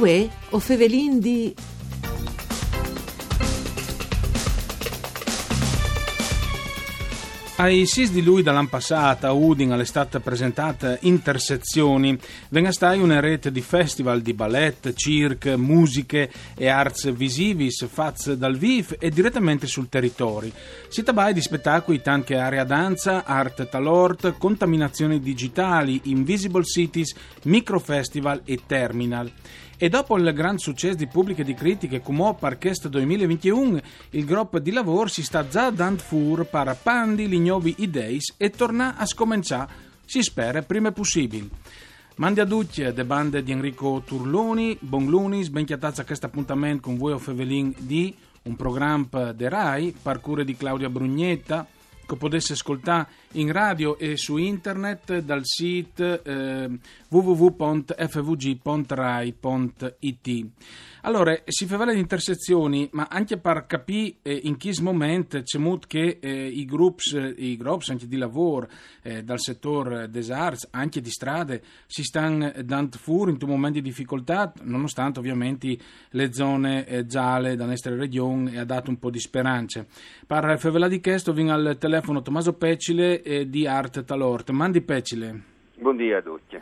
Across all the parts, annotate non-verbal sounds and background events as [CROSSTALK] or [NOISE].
Uè, o Fevelin di... Ai 6 di lui dall'anno passato a Udin all'estate presentata Intersezioni, venga stai una rete di festival di ballet, cirque, musiche e arts visivis fatti dal VIF e direttamente sul territorio. Si tabai di spettacoli tanti area danza, art talort, contaminazioni digitali, invisible cities, microfestival e terminal. E dopo il gran successo di pubbliche e di critiche come Parchest 2021, il gruppo di lavoro si sta già dando fur per pandi gli nuovi idei e torna a scominciare, si spera, prima possibile. Mandi a tutti le bande di Enrico Turloni, buon lunis, ben chiatazza a questo appuntamento con voi o Fevelin di un programma de RAI, parcure di Claudia Brugnetta, che potesse ascoltare in radio e su internet dal sito eh, www.fvg.rai.it. Allora, si fa di intersezioni, ma anche per capire eh, in che momento c'è molto che eh, i gruppi, i gruppi anche di lavoro eh, dal settore des arts, anche di strade, si stanno dando fuori in un momento di difficoltà, nonostante ovviamente le zone eh, gialle da nostra regione ha dato un po' di speranze. Per favela di questo viene al telefono Tommaso Pecile eh, di Art Talort. Mandi Pecile. Buongiorno a tutti.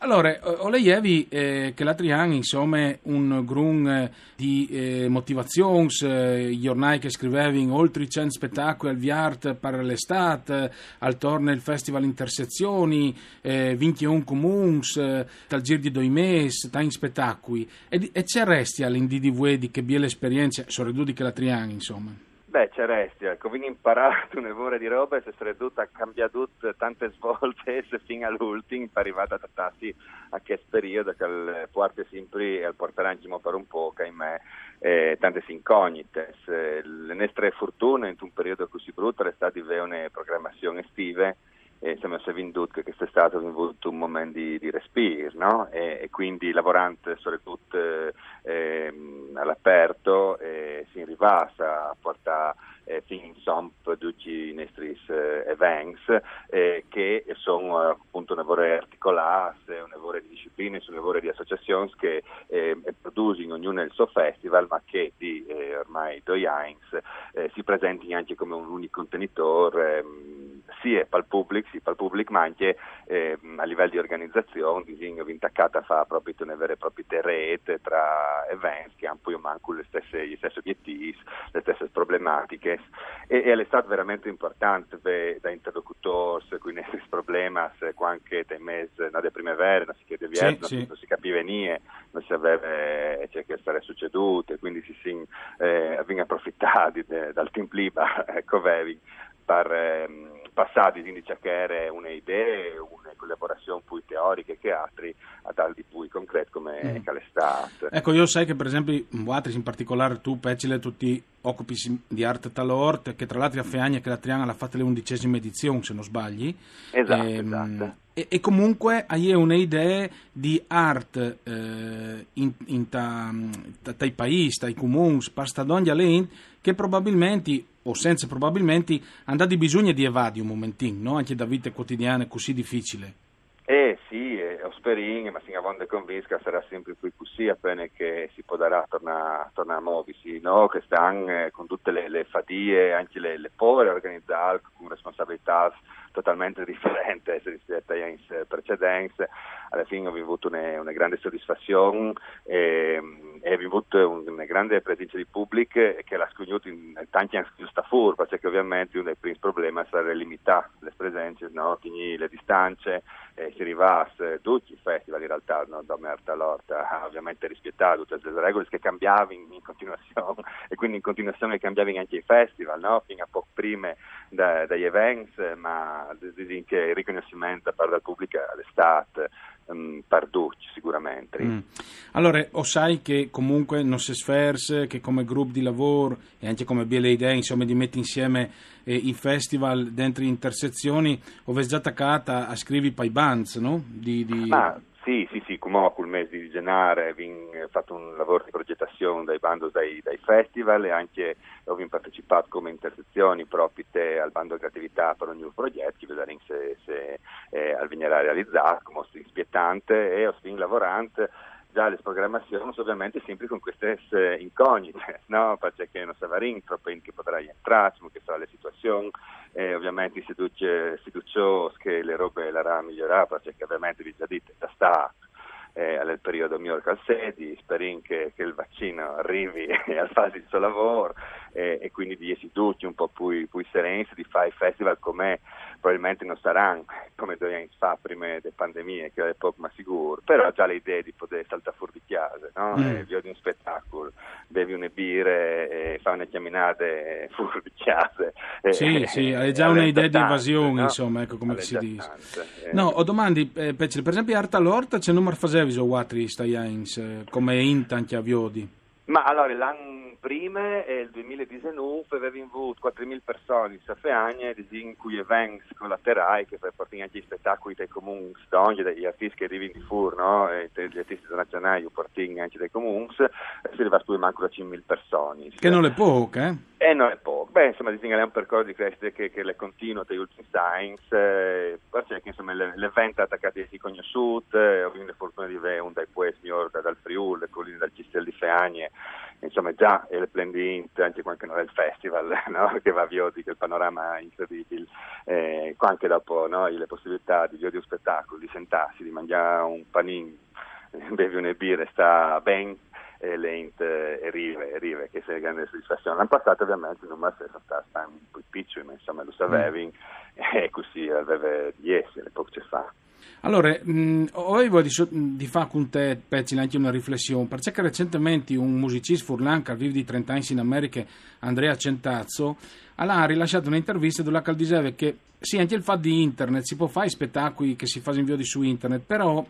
Allora, ho leievi eh, che l'altri anni, insomma, un grun eh, di eh, motivazioni, eh, giornali che scrivevi oltre 100 spettacoli al Viart per l'estate, al torno il Festival Intersezioni, eh, 21 comuns, eh, dal giro di due mesi, in spettacoli. E, e c'è resti all'indivue di che bie l'esperienza, soprattutto che l'altri anni, insomma. Beh, c'è resti, ecco, imparato un'evore di roba e si sarebbe dovuta cambiare tutto tante svolte fino all'ultimo per arrivare a trattarsi a questo periodo che il porta sempre e al porterà anche per un po', che ahimè, eh, tante incognite. Le nostre fortune in un periodo così brutto è avere una programmazione estive e siamo venduti che quest'estate abbiamo avuto un momento di, di respiro no? e, e, quindi lavorando soprattutto eh, all'aperto eh, si rivasa a portare eh, fin in somp tutti i nostri eh, events eh, che sono appunto un lavoro articolato, un lavoro di discipline, un lavoro di associazioni che eh, producono ognuno il suo festival ma che di eh, ormai due anni eh, si presentano anche come un unico contenitore ehm, sia per il pubblico, sia per il pubblico, ma anche eh, a livello di organizzazione, disegno intaccata fa proprio una vera e propria rete tra eventi che hanno poi manco le gli stessi obiettivi, le stesse problematiche e, e è stato veramente importante beh, da interlocutore con i nostri problemi, anche dai mesi delle primavera, non si chiede via, sì, non, sì. non, si capiva niente, non si aveva cioè, che sarebbe succeduto quindi si, si eh, approfittati dal team Liba, [LAUGHS] ecco, per ehm, passati quindi cercare una idea, una collaborazione più teorica che altri a dal di più concreto come mm. l'estate. Ecco, io sai che per esempio, Boatris in particolare tu, Pecile, tutti occupi di arte talort, che tra l'altro a Feagna che la Triana l'ha fatta le undicesime edizioni, se non sbagli. Esatto, e, ehm, esatto. E, e, comunque hai un'idea di arte eh, in, in ta, ta, tai paesi, tai comuni, pasta d'ogni allen, che probabilmente o senza probabilmente andate bisogno di evadere un momentino, no? anche da vita quotidiana così difficile. Eh sì, eh, ho sperin, ma fino a quando convinca sarà sempre più così appena che si potrà tornare, tornare a muoversi, no? che stanno eh, con tutte le, le fatie, anche le, le povere organizzate con responsabilità totalmente [LAUGHS] differenti rispetto agli anni precedenti. Alla fine ho avuto una, una grande soddisfazione e, e ho avuto una grande presenza di pubblico che l'ha sconosciuto in tanti anni giusta furba, perché ovviamente uno dei primi problemi sarà limitare le presenze, no? le distanze, eh, si arrivasse tutti i festival in realtà no? da Merta all'Orta [LAUGHS] ovviamente rispettato tutte le regole che cambiavano in, in, continuazione [LAUGHS] e quindi in continuazione cambiavano anche i festival no? fino a poco prima da, dagli events ma anche il riconoscimento da parte del pubblico all'estate um, perduti sicuramente. Mm. Allora, o sai che comunque non si sferse, che come gruppo di lavoro e anche come BLA Day, insomma, di mettere insieme eh, i festival dentro intersezioni, ho già attaccata a scrivere poi bands, no? Di, di... Ma come col mese di gennaio fatto un lavoro di progettazione dai bando dai, dai festival e anche ho partecipato come intersezioni proprio al bando di creatività per ogni progetto, vedremo se, se eh, al venire realizzato, come sto spiettante e sto lavorando già le programmazioni ovviamente sempre con queste incognite, [LAUGHS] no? Perché non sa troppo in che potrà entrare, che sarà la situazione, e ovviamente si dice, si dice che le robe la RA migliorare, perché ovviamente vi già dite, da sta eh, nel periodo migliore al sedi, speriamo che, che, il vaccino arrivi al fase di suo lavoro eh, e quindi di tutti un po' più, più sereni di fare festival come probabilmente non saranno come dovevano fare prima delle pandemie, che è poco ma sicuro, però già le idee di poter saltare fuori di casa, no? Mm. Eh, di un spettacolo, bevi une birre e fai una camminate [LAUGHS] fuori di casa. Sì, sì, hai già un'idea di invasione, no? insomma, ecco come si dice. Eh. No, ho domandi, eh, per esempio, Arta Lorta c'è il numero o altri stajans, eh, come intanti a Viodi? Ma allora, l'anno prima, e il 2019, avevamo avuto 4.000 persone in Safeagne, in cui eventi collaterali che per portare anche gli spettacoli dei comuni, degli artisti che arrivano di fuori, no? e gli artisti nazionali, portano anche dei comuni, si arriva a manco da 5.000 persone. Che non è poco, eh? E non è poco. Beh, insomma, disegna è un percorso di crescita che, che le continua dagli ultimi science, eh, perché insomma, l'evento è attaccato a conosciuto, eh, ho avuto la fortuna di avere un dai poeti migliori dal Friuli, le colline dal Cistel di Feagne, insomma già è il Blendint, anche quando non è il festival, [LAUGHS] no? che va via di quel panorama incredibile, eh, anche dopo no? le possibilità di di un spettacolo, di sentarsi, di mangiare un panino, [LAUGHS] bevi una birra, sta ben e Lent e Rive, e Rive che è grande soddisfazione. L'anno passato ovviamente il numero è stato un po' piccolo, ma insomma lo sapevi mm. [LAUGHS] e così aveva 10, le poche fa. Allora, mh, avevo di, di fare con te, Pezzi, anche una riflessione, perché recentemente un musicista furlan che vive di 30 anni in America, Andrea Centazzo, ha rilasciato un'intervista dove diceva che sì, anche il fatto di internet, si può fare spettacoli che si fanno in video su internet, però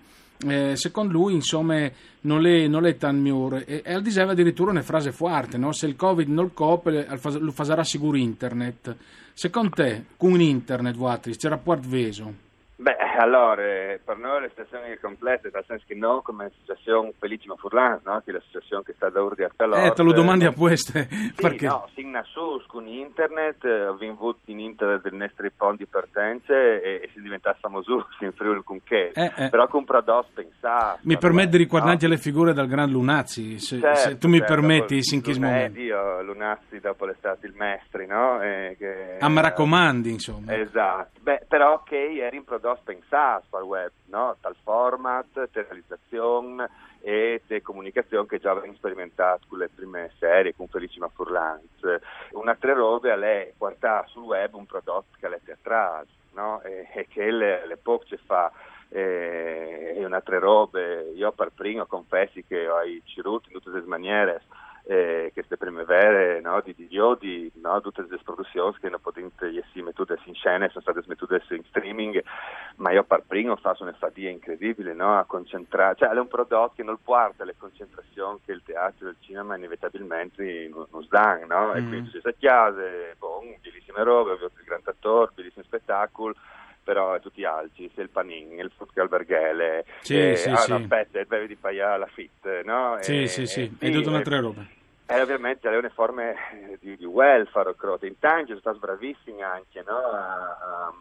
eh, secondo lui insomma non è, non è tan migliore. E, e diceva addirittura una frase forte no? se il covid non copre lo farà sicuro internet. Secondo te con internet c'è rapporto veso? Beh, allora, per noi la situazione è completa, nel senso che non come associazione Felicima Furlan, no? che è l'associazione che sta da Urdi a Calor. Eh, te lo domandi a queste. Sì, [LAUGHS] perché? no, si nasce con internet, abbiamo avuto in internet dei nostri punti di partenza e, e si diventa famoso in Friuli con che, eh, eh. però con prodotti pensato. Mi permette di ricordare no? le figure del Gran Lunazzi, se, certo, se tu mi certo, permetti, in che momento. Io, Lunazzi dopo l'estate il Mestri, no? Eh, che, ah, mi raccomandi, insomma. Esatto. Beh, però che ieri in prodotti pensati al web, no? Tal format, te realizzazione e te comunicazione che già avevamo sperimentato con le prime serie, con Felicima Furlans. Un'altra roba è portare sul web un prodotto che è teatrale, no? E, e che le, le fa e, un'altra roba. Io per primo confessi che ho ciruto in tutte le maniere eh, queste primavere no, di, di Diodi, no, tutte le produzioni che non potevano essere mettute in scena sono state mettute in streaming, ma io per primo faccio una fatica incredibile no, a concentrare, cioè è un prodotto che non porta le concentrazioni che il teatro e il cinema inevitabilmente non, danno, no? Mm. e quindi si chiase, bon, bellissime robe, il grande attore, bellissimi spettacoli, però tutti alti, sia il Panin, il Frutto Alberghele, sì, eh, sì, ah, sì. No, aspetta, il Bevi di Paia, la Fit, no? Sì, e, sì, sì, e, tutta un'altra roba. E ovviamente le forme di, di welfare, crote. Intanto sono stati bravissimi anche no? a, a,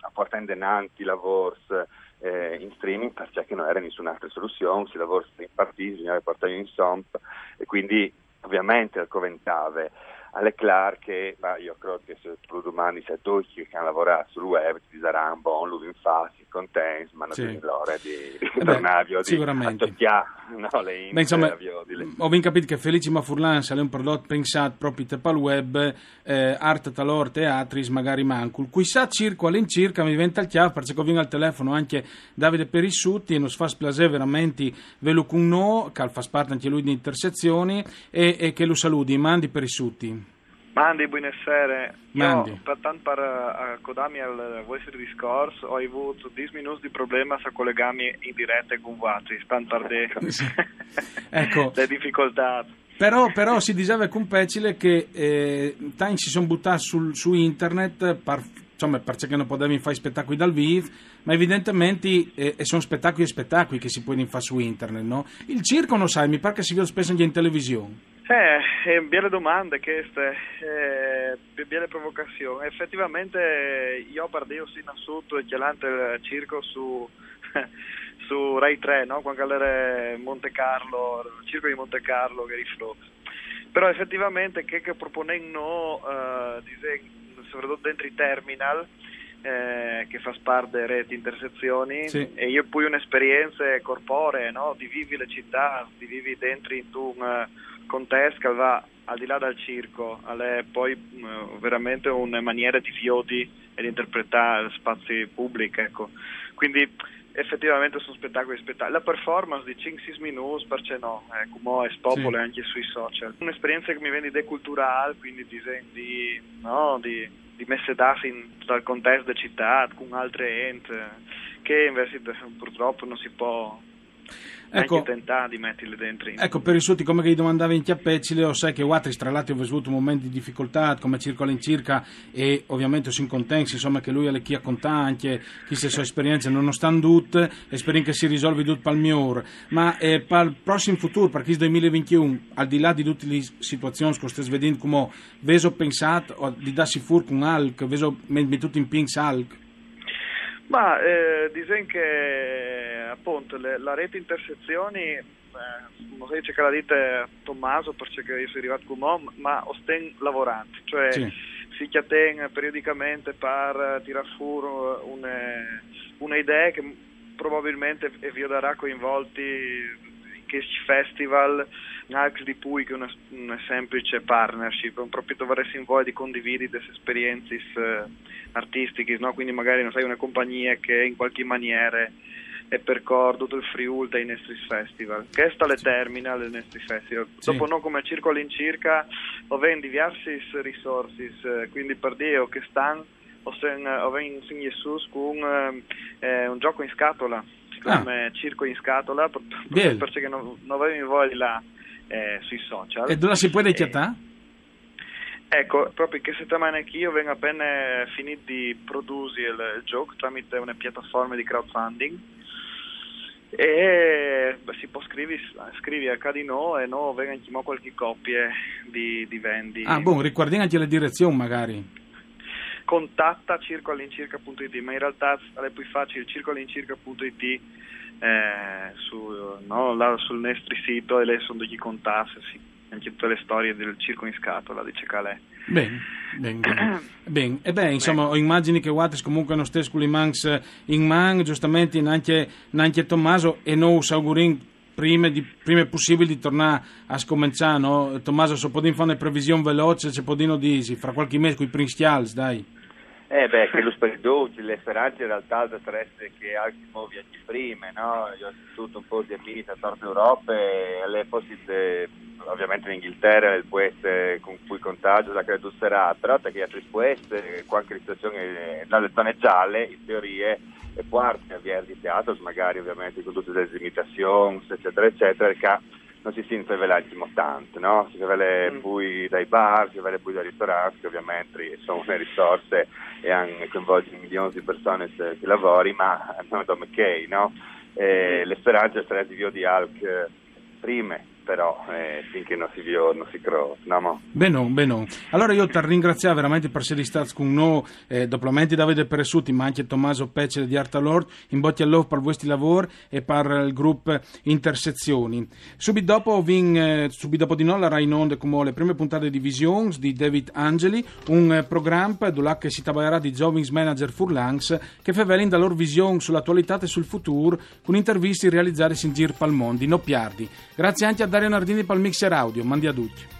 a portare in denanti lavori eh, in streaming perché non era nessun'altra soluzione, si lavora in partiti, bisognava portare in SOMP e quindi ovviamente al Coventave alle Clark che ma io credo che se tu domani sei tutti che hanno lavorato sul web ti daranno un buon lume in fase contents ma non sì. l'ora di [LAUGHS] tornare sicuramente. No, le Beh, insomma ho ben capito che Felicima Furlan è un prodotto pensato proprio per il web eh, arte talor teatris magari mancul. Cui sa circa all'incirca mi diventa il chiave perché ho al telefono anche Davide Perissutti e non fa splase veramente velo con no che fa parte anche lui di intersezioni e, e che lo saluti mandi Perissutti Mandi, buonasera. Mandi. Io, per tanto per accodarmi al vostro discorso, ho avuto 10 minuti di problema a collegarmi in diretta con voi, tanto per [LAUGHS] [LAUGHS] ecco. le difficoltà. Però, però, si diceva con Pecile che eh, tanti si sono buttati sul, su internet per, insomma, perché non potevano fare spettacoli dal vivo, ma evidentemente eh, sono spettacoli e spettacoli che si possono fare su internet. No? Il circo, non sai, mi pare che si vede spesso anche in televisione. Eh, belle domande queste, eh, belle provocazioni. Effettivamente io parlo sì in assoluto chialante il circo su, [LAUGHS] su Rai 3, no? quando era Monte Carlo, il circo di Monte Carlo che riflò. Però effettivamente che, che proponendo uh, soprattutto dentro i terminal eh, che fa parte reti intersezioni sì. e io poi un'esperienza corporea no? di vivi le città, di vivi dentro in un contesto che va al di là dal circo, è poi uh, veramente una maniera di fioti e di interpretare spazi pubblici. Ecco. Quindi effettivamente sono spettacoli spettacoli. La performance di 5-6 minuti, perché no? Eh, come è spopolo sì. anche sui social. Un'esperienza che mi viene deculturale, quindi di, di, no, di, di messe dati dal contesto della città con altre enti, che invece purtroppo non si può ecco, anche tentare di metterle dentro. Ecco, per i sutti, come che gli domandavi in chiappecile, o sai che Watri, tra l'altro, ha avuto momenti di difficoltà, come circola in circa, e ovviamente si incontensi, insomma, che lui ha le chi conta anche, chi se sue esperienze, nonostante tutte, e speriamo che si risolvi tutto per il migliore. Ma eh, per il prossimo futuro, per il 2021, al di là di tutte le situazioni che stai vedendo, come veso pensato di darsi fur con Alc, veso tutto in Pinks Alc? Ma eh, diciamo che appunto le, la rete intersezioni, eh, non so se la dite Tommaso perché io sono arrivato con Mom, ma osten lavoranti, cioè sì. si chiaten periodicamente per tirare fuori un'idea che probabilmente vi darà coinvolti in questo festival anche di cui che una, una semplice partnership, un proprio dovresti in voi di condividere queste esperienze eh, artistiche, no? quindi magari non sai una compagnia che in qualche maniera è percorso tutto il Friul dai nostri festival. Questa è la terminal del nostri festival. Sì. Dopo noi come circolo in circa abbiamo diverse risorse, quindi per dire che stanno o abbiamo insegnato con eh, un gioco in scatola, si chiama ah. Circo in scatola, perché non, non avevo voglia eh, sui social. E dove si può richiamare? Ecco, proprio che settimana che io vengo appena finito di produrre il, gioco tramite una piattaforma di crowdfunding e beh, si può scrivere, scrivi a Cadino e noi vengono qualche coppia di, di vendi. Ah, buon, ricordiamo anche la direzione magari. Contatta circolincirca.it, ma in realtà è più facile circolincirca.it eh, su, no, là sul nostro sito e lei sono degli contatti, anche tutte le storie del circo in scatola di Cecalè. Bene, bene, bene. [CLEARS THROAT] bene. E beh, insomma, immagini che Wattis comunque non stesse con i Manx in man, giustamente anche, anche Tommaso e noi augurin prima, di, prima possibile di tornare a scominciare, no? Tommaso, se può fare una previsione veloce, se può dire fra qualche mese con i Prince dai. Eh beh, che lo spirito, le speranze in realtà essere che anche muovi anche prima, no? Io ho avuto un po' di amici a Nord Europa e all'epoca ovviamente in Inghilterra il pueste con cui contagio la credo sarà, però perché altri pueste, qualche situazione dalle zone gialle, in teoria, e parte avviare di teatro, magari ovviamente con tutte le limitazioni, eccetera, eccetera, non si sente velagimo tanto, no? Si vede mm. poi dai bar, si vede poi dai ristoranti, che ovviamente sono le risorse e hanno coinvolto milioni di persone che lavorano, ma non è ok, no? E mm. le speranze sarebbero di Alc prime, però eh, finché non si vio non si crolla. No, bene, bene. Allora io ti ringrazio veramente per essere stato con noi, eh, doppelamente Davide Peressuti, ma anche Tommaso Pecere di Art Lord, in botti all'off per i vostri lavori e per il gruppo Intersezioni. Subito dopo, vin, eh, subito dopo di noi la Rai in come le prime puntate di Visions di David Angeli, un eh, programma dove si tabaierà di Jovings Manager Furlangs che fa da loro visione sull'attualità e sul futuro con interviste realizzate in giro pal mondo, no piardi. Grazie anche a Dario Nardini per il mixer audio. Mandi a tutti.